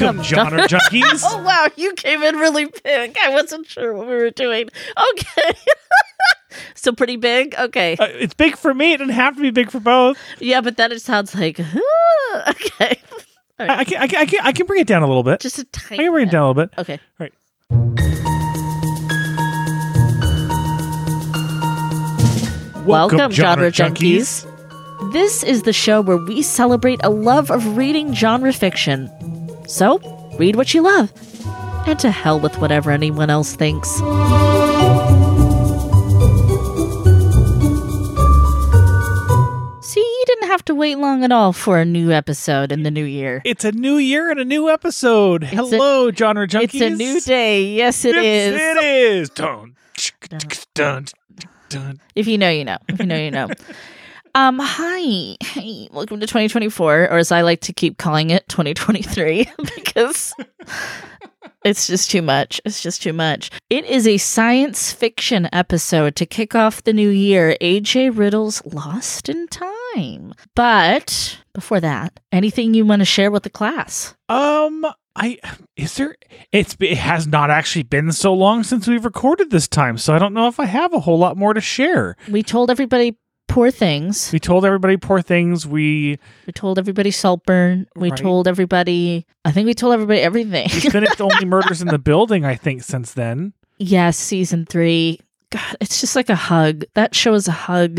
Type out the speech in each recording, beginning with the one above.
Welcome, genre junkies. Oh wow, you came in really big. I wasn't sure what we were doing. Okay. so pretty big. Okay. Uh, it's big for me. It doesn't have to be big for both. Yeah, but then it sounds like okay. I, I, can, I, can, I, can, I can bring it down a little bit. Just a tiny. I can bring it down a little bit. Okay. Right. Welcome, genre junkies. This is the show where we celebrate a love of reading genre fiction. So, read what you love. And to hell with whatever anyone else thinks. See, you didn't have to wait long at all for a new episode in the new year. It's a new year and a new episode. Hello, genre junkies. It's a new day. Yes, it Yes, is. It is. Dun, dun, dun. If you know, you know. If you know, you know. Um, hi. Hey, welcome to 2024, or as I like to keep calling it, 2023, because it's just too much. It's just too much. It is a science fiction episode to kick off the new year. AJ Riddle's Lost in Time. But before that, anything you want to share with the class? Um, I is there? It's it has not actually been so long since we've recorded this time, so I don't know if I have a whole lot more to share. We told everybody poor things. We told everybody poor things. We We told everybody Saltburn. We Right. told everybody. I think we told everybody everything. we finished only murders in the building. I think since then. yes, season three. God, it's just like a hug. That show is a hug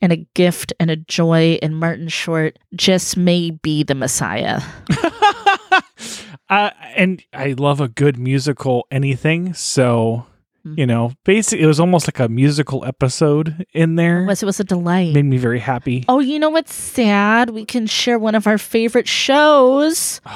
and a gift and a joy. And Martin Short just may be the Messiah. uh, and I love a good musical anything. So You know, basically, it was almost like a musical episode in there. It Was it was a delight. Made me very happy. Oh, you know what's sad? We can share one of our favorite shows.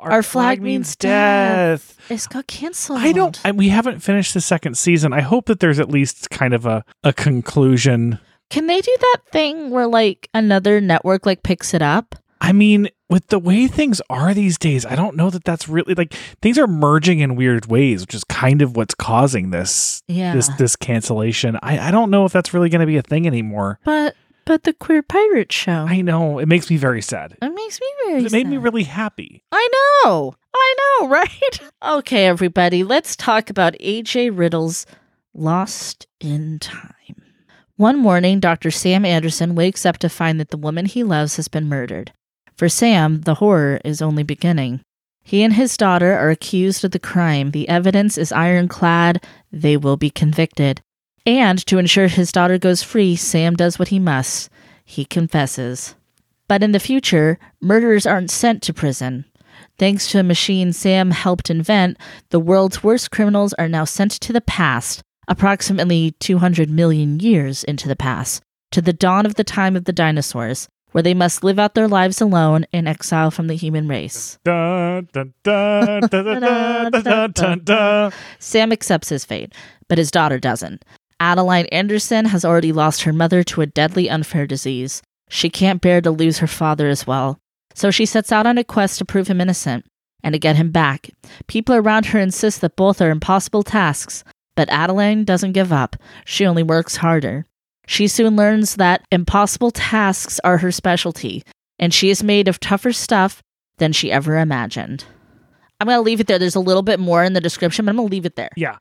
Our Flag Means Death. It's got canceled. I don't. I, we haven't finished the second season. I hope that there's at least kind of a a conclusion. Can they do that thing where like another network like picks it up? I mean, with the way things are these days, I don't know that that's really like things are merging in weird ways, which is kind of what's causing this Yeah. this this cancellation. I I don't know if that's really going to be a thing anymore. But but the queer pirate show. I know it makes me very sad. it makes me very. It made me really happy. I know. I know, right? okay, everybody, let's talk about AJ Riddle's Lost in Time. One morning, Dr. Sam Anderson wakes up to find that the woman he loves has been murdered. For Sam, the horror is only beginning. He and his daughter are accused of the crime. The evidence is ironclad. They will be convicted. And to ensure his daughter goes free, Sam does what he must. He confesses. But in the future, murderers aren't sent to prison. Thanks to a machine Sam helped invent, the world's worst criminals are now sent to the past, approximately 200 million years into the past, to the dawn of the time of the dinosaurs, where they must live out their lives alone in exile from the human race. Sam accepts his fate, but his daughter doesn't. Adeline Anderson has already lost her mother to a deadly unfair disease. She can't bear to lose her father as well. So she sets out on a quest to prove him innocent and to get him back. People around her insist that both are impossible tasks, but Adeline doesn't give up. She only works harder. She soon learns that impossible tasks are her specialty, and she is made of tougher stuff than she ever imagined. I'm going to leave it there. There's a little bit more in the description, but I'm going to leave it there. Yeah.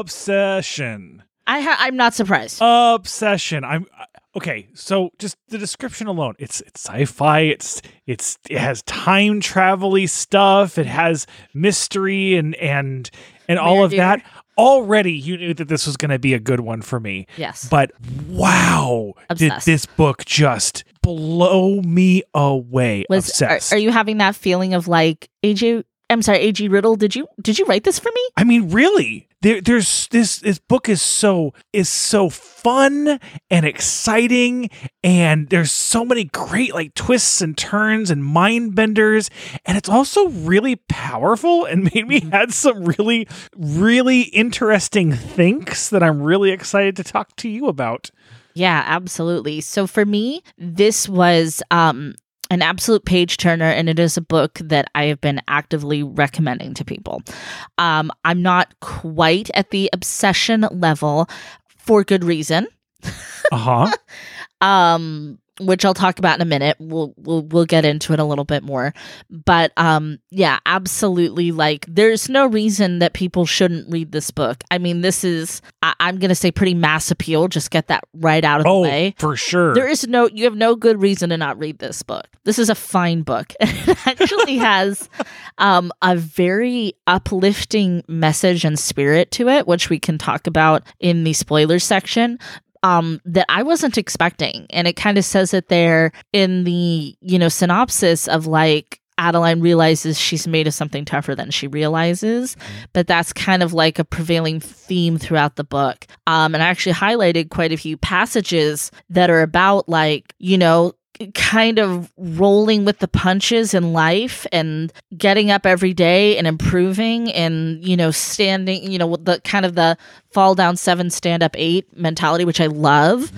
Obsession. I ha- I'm not surprised. Obsession. I'm uh, okay. So just the description alone. It's it's sci-fi. It's it's it has time travel-y stuff. It has mystery and and and all Weird of that. Already, you knew that this was going to be a good one for me. yes. But wow, did this book just blow me away? Was are, Obsessed. are you having that feeling of like AJ? I'm sorry, AG Riddle. Did you did you write this for me? I mean, really, there, there's this. This book is so is so fun and exciting, and there's so many great like twists and turns and mind benders, and it's also really powerful and made me had some really really interesting thinks that I'm really excited to talk to you about. Yeah, absolutely. So for me, this was um an absolute page turner and it is a book that I have been actively recommending to people. Um I'm not quite at the obsession level for good reason. Uh huh. Um which I'll talk about in a minute. We'll we'll we'll get into it a little bit more. But um yeah, absolutely like there's no reason that people shouldn't read this book. I mean, this is I- I'm going to say pretty mass appeal. Just get that right out of oh, the way. for sure. There is no you have no good reason to not read this book. This is a fine book. it actually has um a very uplifting message and spirit to it, which we can talk about in the spoilers section um that I wasn't expecting. And it kind of says it there in the, you know, synopsis of like Adeline realizes she's made of something tougher than she realizes, but that's kind of like a prevailing theme throughout the book. Um, and I actually highlighted quite a few passages that are about like, you know, kind of rolling with the punches in life and getting up every day and improving and you know standing you know the kind of the fall down seven stand up eight mentality which i love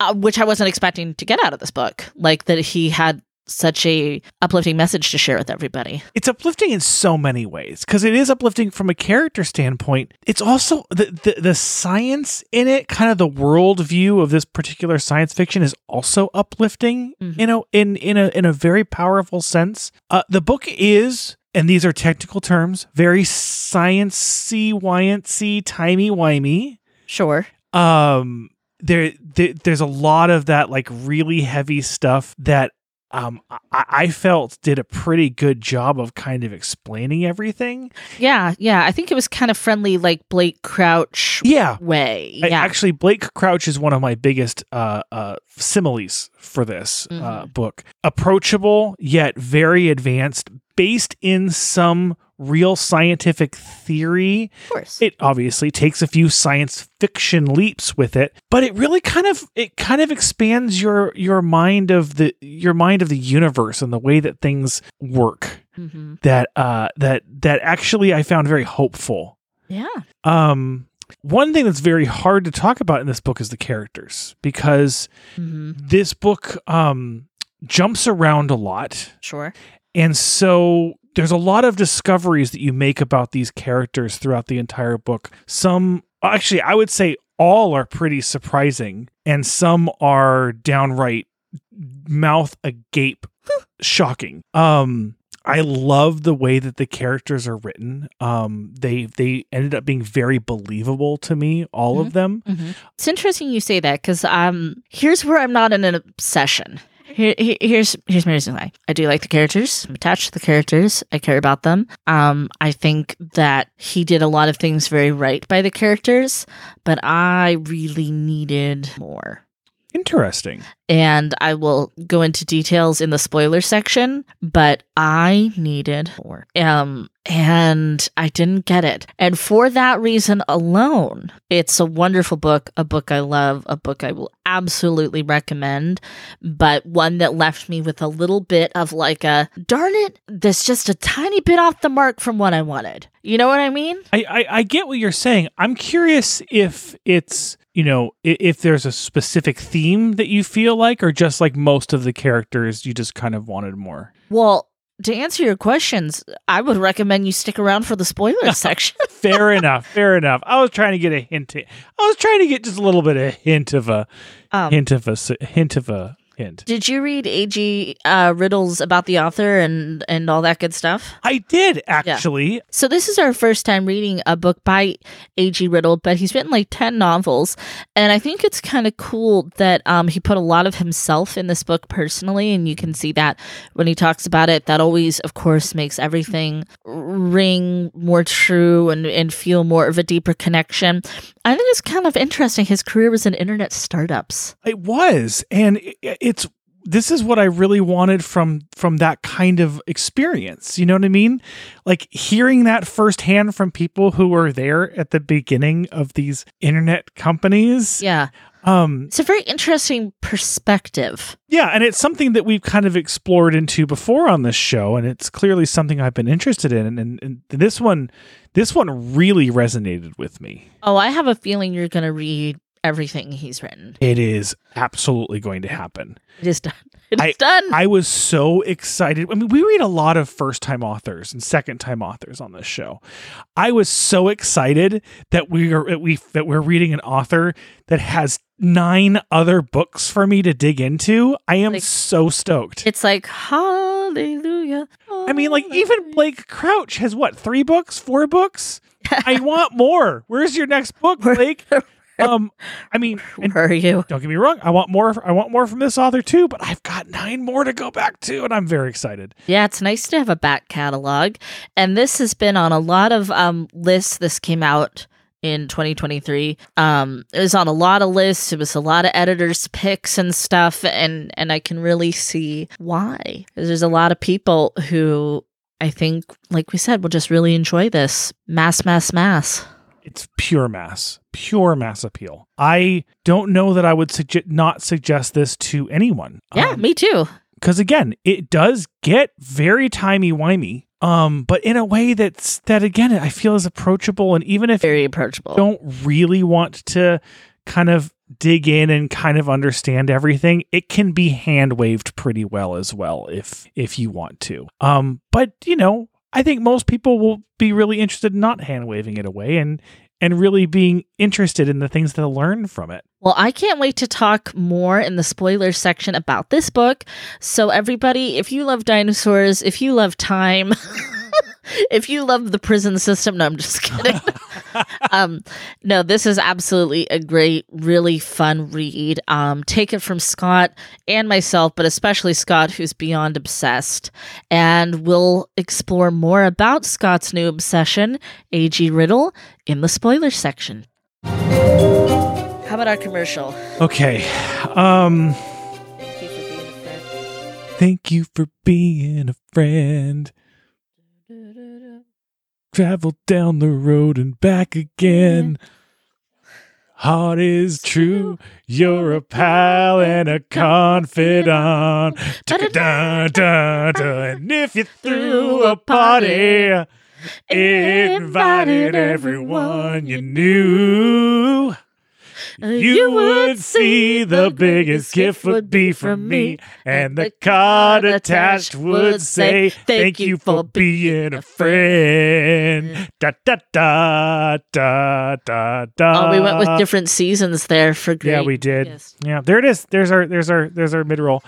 uh, which i wasn't expecting to get out of this book. Like that he had such a uplifting message to share with everybody it's uplifting in so many ways because it is uplifting from a character standpoint. It's also the, the the science in it, kind of the worldview of this particular science fiction is also uplifting. Mhm. You know, in in a in a very powerful sense. Uh, the book is. And these are technical terms, very sciencey, wyancy, timey wimey. sure Um, there, there, there's a lot of that like really heavy stuff that um I, I felt did a pretty good job of kind of explaining everything. yeah yeah i think it was kind of friendly like blake crouch Yeah. way I- yeah Actually, Blake Crouch is one of my biggest uh, uh, similes for this uh, Mhm. book. Approachable, yet very advanced, based in some real scientific theory. of course It obviously takes a few science fiction leaps with it, but it really kind of it kind of expands your your mind of the your mind of the universe and the way that things work. hmm That uh that that actually I found very hopeful. yeah Um, one thing that's very hard to talk about in this book is the characters because hmm this book um jumps around a lot, sure and so there's a lot of discoveries that you make about these characters throughout the entire book. Some actually, I would say all are pretty surprising, and some are downright mouth agape shocking. Um I love the way that the characters are written. Um they they ended up being very believable to me, all of them. hmm It's interesting you say that because um, here's where I'm not in an obsession. Here, here- here's here's my reason why. I do like the characters. I'm attached to the characters. I care about them. Um, I think that he did a lot of things very right by the characters, but I really needed more. Interesting. And I will go into details in the spoiler section, but I needed more. Um, and I didn't get it. And for that reason alone, it's a wonderful book, a book I love, a book I will absolutely recommend, but one that left me with a little bit of like a darn it, that's just a tiny bit off the mark from what I wanted. You know what I mean? I, I, I get what you're saying. I'm curious if it's, you know, if there's a specific theme that you feel like, or just like most of the characters, you just kind of wanted more. Well, to answer your questions, I would recommend you stick around for the spoiler section. Fair enough. Fair enough. I was trying to get a hint. I was trying to get just a little bit of a hint of a Um, hint of a s- hint of a hint. Did you read A.G. Uh, Riddles about the author and and all that good stuff? I did actually. So this is our first time reading a book by A.G. Riddle, but he's written like ten novels, and I think it's kind of cool that um, he put a lot of himself in this book personally, and you can see that when he talks about it. That always, of course, makes everything ring more true and and feel more of a deeper connection. I think it's kind of interesting. His career was in internet startups. It was, and i- it's this is what I really wanted from from that kind of experience. You know what I mean? Like hearing that firsthand from people who were there at the beginning of these internet companies. Yeah, Um, it's a very interesting perspective. yeah, and it's something that we've kind of explored into before on this show, and it's clearly something I've been interested in. And, and, and this one, this one really resonated with me. Oh, I have a feeling you're going to read everything he's written. It is absolutely going to happen. It is done. It is done. I was so excited. I mean, we read a lot of first time authors and second time authors on this show. I was so excited that we are that we that we're reading an author that has nine other books for me to dig into. I am Like- so stoked. it's like hallelujah. I mean, like even Blake Crouch has what three books, four books. I want more. Where's your next book, Blake? Um, I mean, Where are you? don't get me wrong, I want more. I want more from this author too, but I've got nine more to go back to, and I'm very excited. Yeah, it's nice to have a back catalog. And this has been on a lot of um, lists. This came out in 2023. Um, it was on a lot of lists. It was a lot of editors' picks and stuff. And, and I can really see why. There's a lot of people who I think, like we said, will just really enjoy this. Mass, mass, mass. It's pure mass, pure mass appeal. I don't know that I would suggest not suggest this to anyone. Yeah, me too. because again, it does get very timey wimey. Um, but in a way that's that again I feel is approachable, and even if Very approachable. don't really want to kind of dig in and kind of understand everything, it can be hand waved pretty well as well if if you want to. Um, but you know, I think most people will be really interested in not hand waving it away and and really being interested in the things they'll learn from it. Well, I can't wait to talk more in the spoilers section about this book. So, everybody, if you love dinosaurs, if you love time, if you love the prison system, no, I'm just kidding. um, no, this is absolutely a great, really fun read. Um, take it from Scott and myself, but especially Scott, who's beyond obsessed. And we'll explore more about Scott's new obsession, A.G. Riddle, in the spoilers section. How about our commercial? Okay. Um Thank you for being a friend. Thank you for being a friend. Travel down the road and back again. Heart is true. You're a pal and a confidant. And if you threw a party, invited everyone you knew. Uh, you would see the biggest gift would be from me, and the card attached would say, Thank you for being a friend. Da da da da da da. Oh, we went with different seasons there for great. Yeah, we did. Yes. Yeah, there it is. There's our there's our there's our mid roll.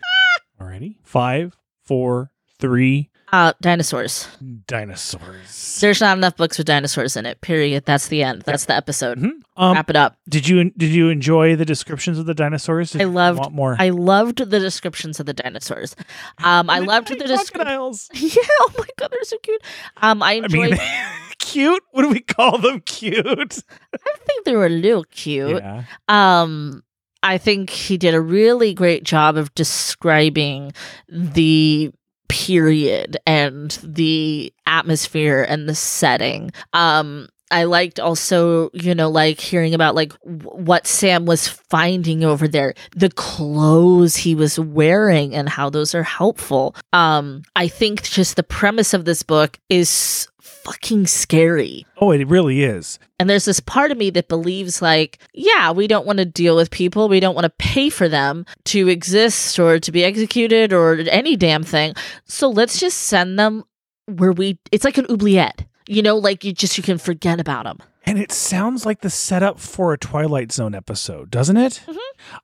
Alrighty. Five, four, three. Uh, dinosaurs. Dinosaurs. There's not enough books with dinosaurs in it. Period. That's the end. That's the episode. Mhm. Um, Wrap it up. did you did you enjoy the descriptions of the dinosaurs? Did I you loved- want more. I loved the descriptions of the dinosaurs. Um, I loved the description. crocodiles. Yeah. Oh my god, they're so cute. Um, I I enjoyed. mean, cute. What do we call them? Cute. I think they were a little cute. Yeah. Um, I think he did a really great job of describing the period and the atmosphere and the setting. Um, I liked also, you know, like hearing about like w- what Sam was finding over there, the clothes he was wearing and how those are helpful. Um, I think just the premise of this book is fucking scary. Oh, it really is. And there's this part of me that believes, like, yeah, we don't want to deal with people. We don't want to pay for them to exist or to be executed or any damn thing. So let's just send them where we, it's like an oubliette, you know, like you just, you can forget about them. And it sounds like the setup for a Twilight Zone episode, doesn't it? Mhm.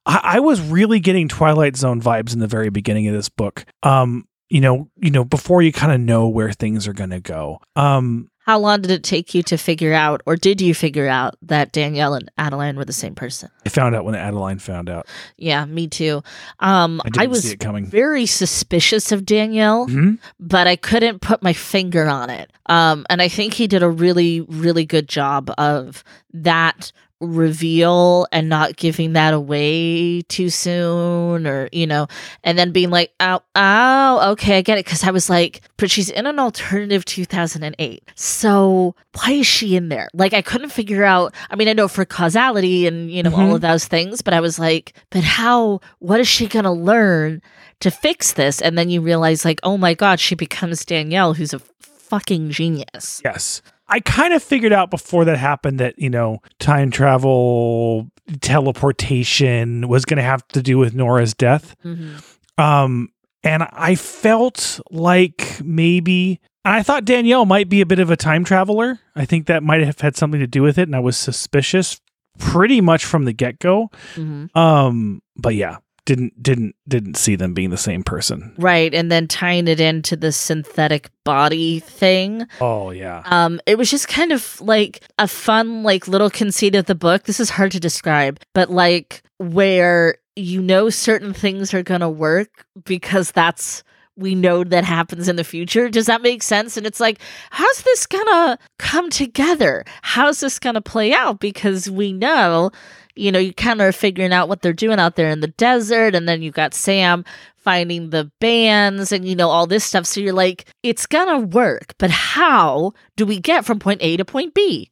I, I was really getting Twilight Zone vibes in the very beginning of this book. Um, you know, you know, before you kind of know where things are gonna go. Um, How long did it take you to figure out, or did you figure out that Danielle and Adeline were the same person? I found out when Adeline found out. Yeah, me too. Um, I didn't I was see it coming. very suspicious of Danielle. Mhm. but I couldn't put my finger on it. Um, and I think he did a really, really good job of that reveal and not giving that away too soon or, you know, and then being like, oh, oh, okay, I get it. Cause I was like, but she's in an alternative 2008. So why is she in there? Like, I couldn't figure out. I mean, I know for causality and, you know, all Mhm. of those things, but I was like, but how, what is she to learn? to fix this and then you realize like oh my god she becomes danielle who's a fucking genius Yes. I kind of figured out before that happened that, you know, time travel, teleportation was going to have to do with Nora's death. Mm-hmm. Um, and I felt like maybe, and I thought Danielle might be a bit of a time traveler. I think that might have had something to do with it. And I was suspicious pretty much from the get go. Mm-hmm. Um, but yeah, didn't didn't didn't see them being the same person. Right, and then tying it into the synthetic body thing. Oh yeah. Um, it was just kind of like a fun, like little conceit of the book. This is hard to describe, but like where you know certain things are gonna work because that's we know that happens in the future. Does that make sense? And it's like, how's this gonna come together? How's this gonna play out? Because we know you know, you kind of are figuring out what they're doing out there in the desert. And then you've got Sam finding the bands and, you know, all this stuff. So you're like, it's going to work. But how do we get from point A to point B?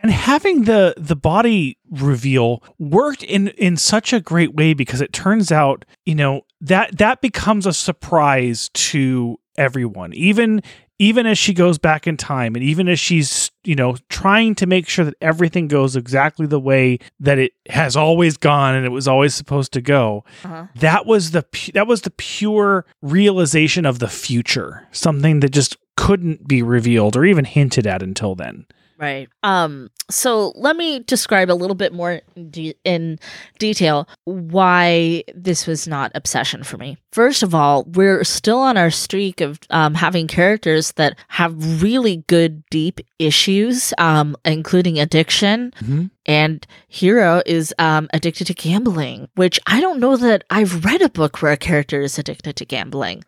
And having the the body reveal worked in in such a great way because it turns out, you know, that that becomes a surprise to everyone. Even even as she goes back in time and even as she's you know trying to make sure that everything goes exactly the way that it has always gone and it was always supposed to go Uh-huh. that was the pu- that was the pure realization of the future something that just couldn't be revealed or even hinted at until then Right. Um. So let me describe a little bit more in, de- in detail why this was not obsession for me. First of all, we're still on our streak of um, having characters that have really good, deep issues, um, including addiction. And Hero is um, addicted to gambling, which I don't know that I've read a book where a character is addicted to gambling.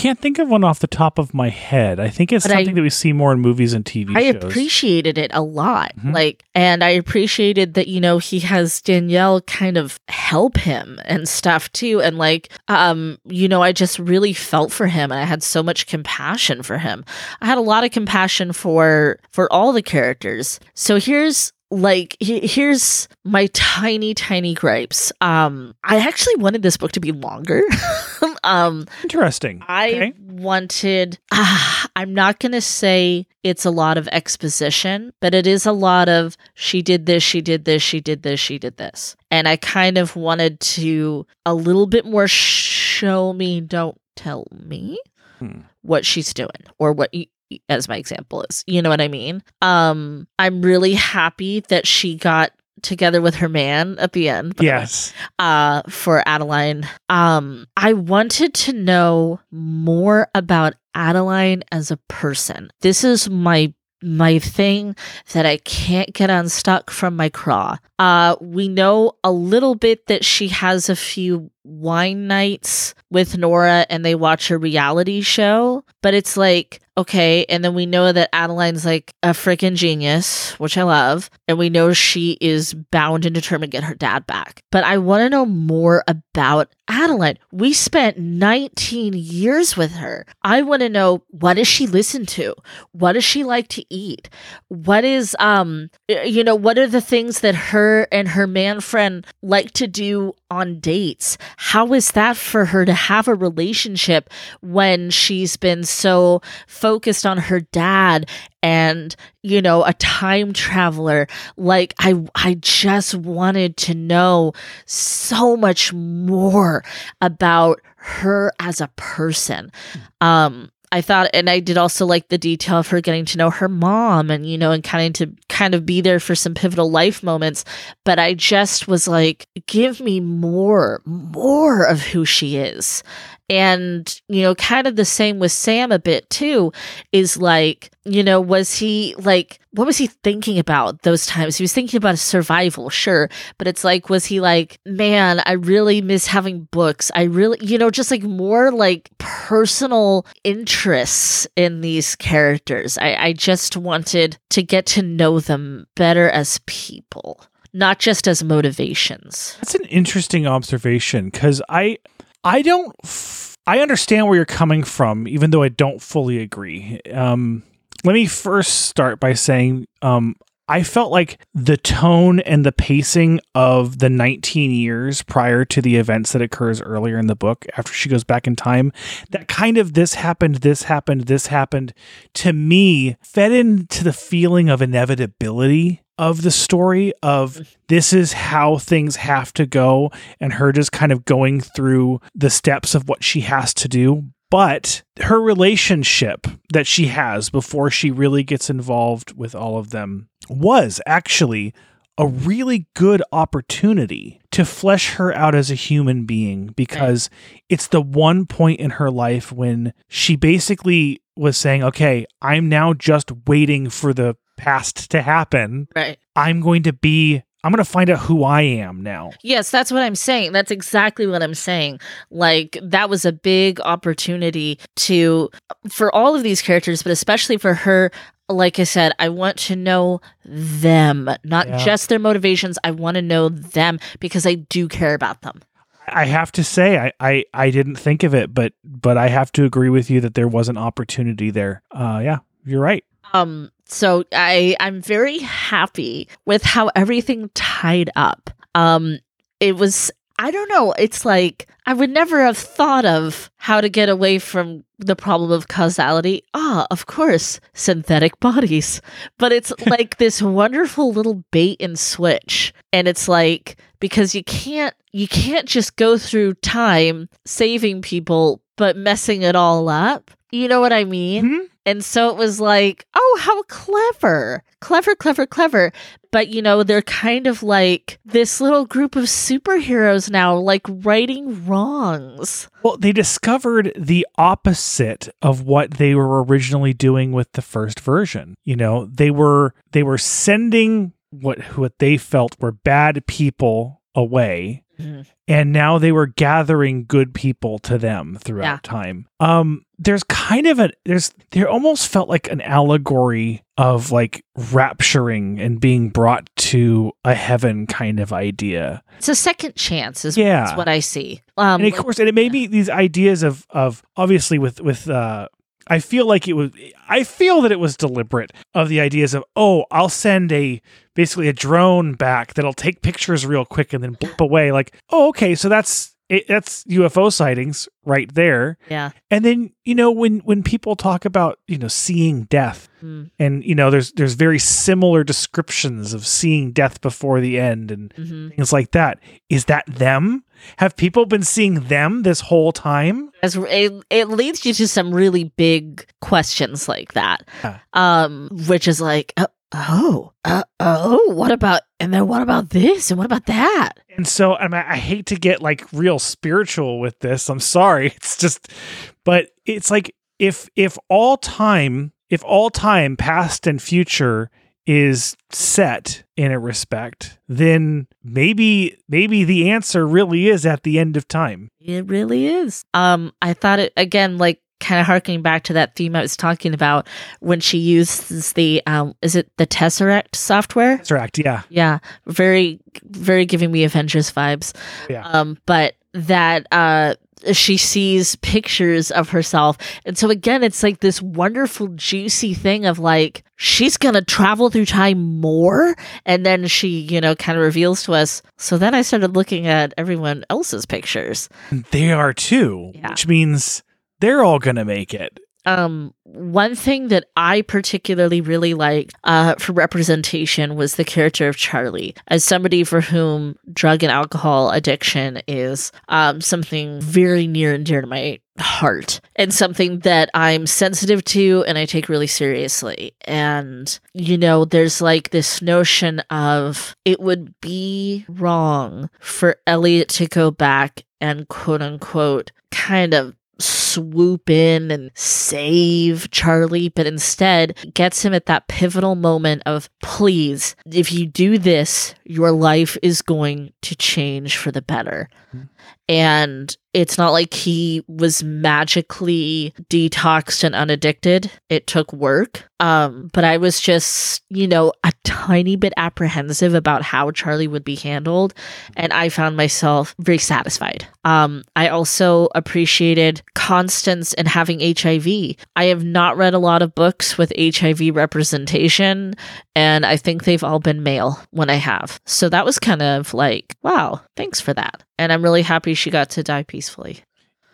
Can't think of one off the top of my head i think it's But I- something that we see more in movies and tv I shows appreciated it a lot. Mhm. Like, and I appreciated that, you know, he has Danielle kind of help him and stuff too. And like, um, you know, I just really felt for him and I had so much compassion for him. I had a lot of compassion for, for all the characters. So here's, like he- here's my tiny tiny gripes um i actually wanted this book to be longer um interesting I Okay. wanted, ah, I'm not going to say it's a lot of exposition, but it is a lot of she did this, she did this, she did this, she did this. And I kind of wanted to a little bit more show me, don't tell me Hmm. what she's doing or what y- as my example is. You know what I mean? Um I'm really happy that she got together with her man at the end. by the way yes uh for Adeline. Um I wanted to know more about Adeline as a person. This is my my thing that I can't get unstuck from my craw. Uh we know a little bit that she has a few wine nights with Nora and they watch a reality show, but it's like okay, and then we know that Adeline's like a freaking genius, which I love, and we know she is bound and determined to get her dad back. But I want to know more about Adeline. We spent 19 years with her. I want to know what does she listen to? What does she like to eat? What is um you know, what are the things that her and her man friend like to do on dates? How is that for her to have a relationship when she's been so focused on her dad and you know a time traveler? Like i i just wanted to know so much more about her as a person. Um I thought, and I did also like the detail of her getting to know her mom, and you know, and kind of to kind of be there for some pivotal life moments. But I just was like, give me more, more of who she is, and you know, kind of the same with Sam a bit too. Is like, you know, was he like, what was he thinking about those times? He was thinking about survival, sure, but it's like, was he like, man, I really miss having books. I really, you know, just like more like personal interests in these characters. I, I just wanted to get to know them better as people, not just as motivations. That's an interesting observation because I I don't I understand where you're coming from, even though I don't fully agree. Um, let me first start by saying um, I felt like the tone and the pacing of the 19 years prior to the events that occurs earlier in the book after she goes back in time, that kind of this happened, this happened, this happened to me fed into the feeling of inevitability of the story of mm-hmm. this is how things have to go and her just kind of going through the steps of what she has to do. But her relationship that she has before she really gets involved with all of them was actually a really good opportunity to flesh her out as a human being because it's the one point in her life when she basically was saying, okay, I'm now just waiting for the past to happen. Right. I'm going to be I'm going to find out who I am now. Yes, that's what I'm saying. That's exactly what I'm saying. Like that was a big opportunity to for all of these characters, but especially for her like I said, I want to know them, not Yeah. just their motivations. I want to know them because I do care about them. I have to say I, I I didn't think of it, but but I have to agree with you that there was an opportunity there. Uh yeah, you're right. Um, so I I'm very happy with how everything tied up. Um, it was I don't know. It's like I would never have thought of how to get away from the problem of causality. Ah, of course, synthetic bodies. But it's like this wonderful little bait and switch. And it's like because you can't you can't just go through time saving people but messing it all up. You know what I mean? Mhm. And so it was like, oh, how clever. Clever, clever, clever. But, you know, they're kind of like this little group of superheroes now, like righting wrongs. Well, they discovered the opposite of what they were originally doing with the first version. You know, they were they were sending what what they felt were bad people away Mhm. and now they were gathering good people to them throughout Yeah. time. Um there's kind of a there's there almost felt like an allegory of like rapturing and being brought to a heaven kind of idea. It's a second chance, is, Yeah. what I see. Um, and of course, and it may be these ideas of of obviously with with uh, I feel like it was I feel that it was deliberate of the ideas of oh I'll send a basically a drone back that'll take pictures real quick and then blip away. Like oh okay so that's it, that's UFO sightings right there yeah. and then you know when when people talk about you know seeing death Mm, and you know there's there's very similar descriptions of seeing death before the end and mhm. things like that. Is that them? Have people been seeing them this whole time? As it, it leads you to some really big questions like that, Yeah. um, which is like, uh, oh, uh, oh, what about, and then what about this, and what about that? And so I, mean, I hate to get like real spiritual with this. I'm sorry. It's just, but it's like if if all time, if all time, past and future is set in a respect, then maybe maybe the answer really is at the end of time. It really is. Um, I thought it again, like kind of harkening back to that theme I was talking about when she uses the um, is it the Tesseract software? Tesseract, Yeah. Yeah, very, very giving me Avengers vibes. Yeah. Um, but that uh, she sees pictures of herself, and so again, it's like this wonderful, juicy thing of like she's gonna travel through time more, and then she, you know, kind of reveals to us. So then I started looking at everyone else's pictures. They are too, Yeah. which means they're all gonna make it. um one thing that i particularly really liked uh for representation was the character of charlie as somebody for whom drug and alcohol addiction is um something very near and dear to my heart and something that i'm sensitive to and i take really seriously and you know there's like this notion of it would be wrong for elliot to go back and quote unquote kind of swoop in and save Charlie, but instead gets him at that pivotal moment of please, if you do this, your life is going to change for the better. Hmm. And it's not like he was magically detoxed and unaddicted. It took work. Um, but I was just, you know, a tiny bit apprehensive about how Charlie would be handled. And I found myself very satisfied. Um, I also appreciated Constance and having HIV. I have not read a lot of books with HIV representation, and I think they've all been male when I have. So that was kind of like, wow, thanks for that. And I'm really happy she got to die peacefully.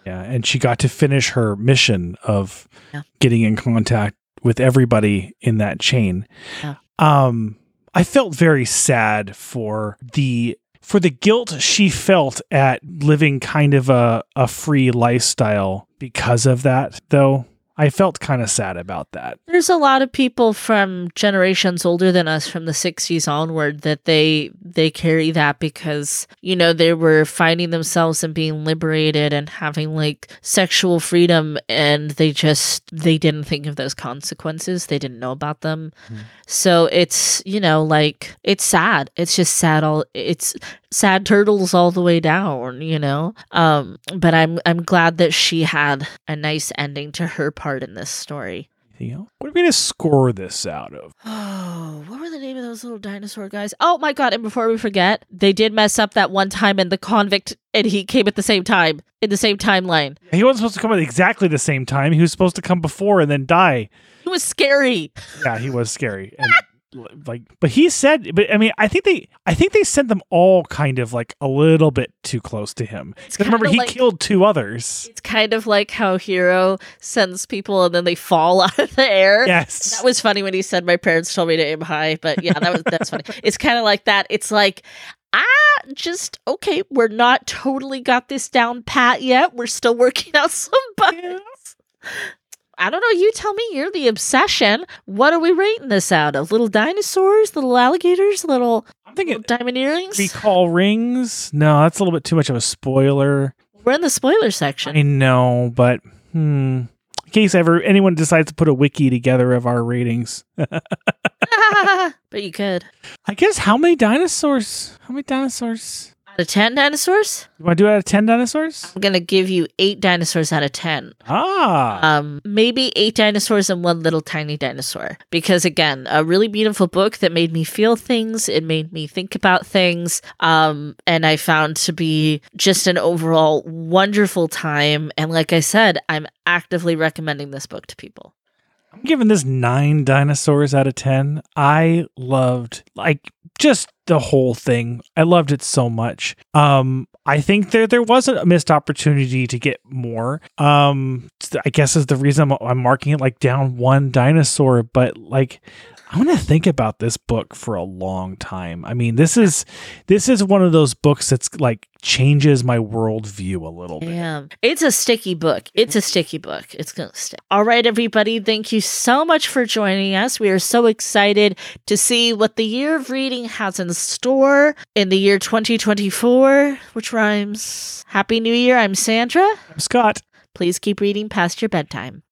Yeah, and she got to finish her mission of Yeah. getting in contact with everybody in that chain. Yeah. Um I felt very sad for the for the guilt she felt at living kind of a, a free lifestyle because of that though. I felt kind of sad about that. There's a lot of people from generations older than us from the 60s onward that they they carry that because you know they were finding themselves and being liberated and having like sexual freedom and they just they didn't think of those consequences. They didn't know about them. Mhm. So it's, you know, like it's sad. It's just sad all it's sad turtles all the way down, you know. Um but I'm I'm glad that she had a nice ending to her part in this story. What are we gonna score this out of? Oh, what were the name of those little dinosaur guys? Oh my god, and before we forget, they did mess up that one time in the convict and he came at the same time in the same timeline. He wasn't supposed to come at exactly the same time. He was supposed to come before and then die. He was scary. Yeah, he was scary. And like but he said but I mean I think they I think they sent them all kind of like a little bit too close to him remember he like- killed two others. It's kind of like how Hero sends people and then they fall out of the air. Yes. That was funny when he said my parents told me to aim high, but yeah, that was that's funny. It's kind of like that. It's like ah, just okay. We're not totally got this down pat yet. We're still working out some bugs. I don't know. You tell me. You're the obsession. What are we rating this out of? Little dinosaurs, little alligators, little, I'm little thinking diamond earrings. recall rings. No, that's a little bit too much of a spoiler. We're in the spoiler section. I know, but hmm. In case ever anyone decides to put a wiki together of our ratings. but you could. I guess how many dinosaurs? How many dinosaurs? Out of 10 dinosaurs, You want to do it out of 10 dinosaurs? I'm going to give you eight dinosaurs out of 10. Ah. Um, maybe eight dinosaurs and one little tiny dinosaur. Because again, a really beautiful book that made me feel things. It made me think about things. Um, and I found to be just an overall wonderful time. And like I said, I'm actively recommending this book to people. I'm giving this nine dinosaurs out of 10. I loved, like, just the whole thing. I loved it so much. Um, I think there there was a missed opportunity to get more. Um, I guess is the reason I'm, I'm marking it like down one dinosaur. But like, I'm gonna think about this book for a long time. I mean, this is this is one of those books that's like changes my worldview a little bit. Damn. It's a sticky book. It's a sticky book. It's going to stick. All right, everybody. Thank you so much for joining us. We are so excited to see what the year of reading has in store in the year 2024, which rhymes. Happy New Year. I'm Sandra. I'm Scott. Please keep reading past your bedtime.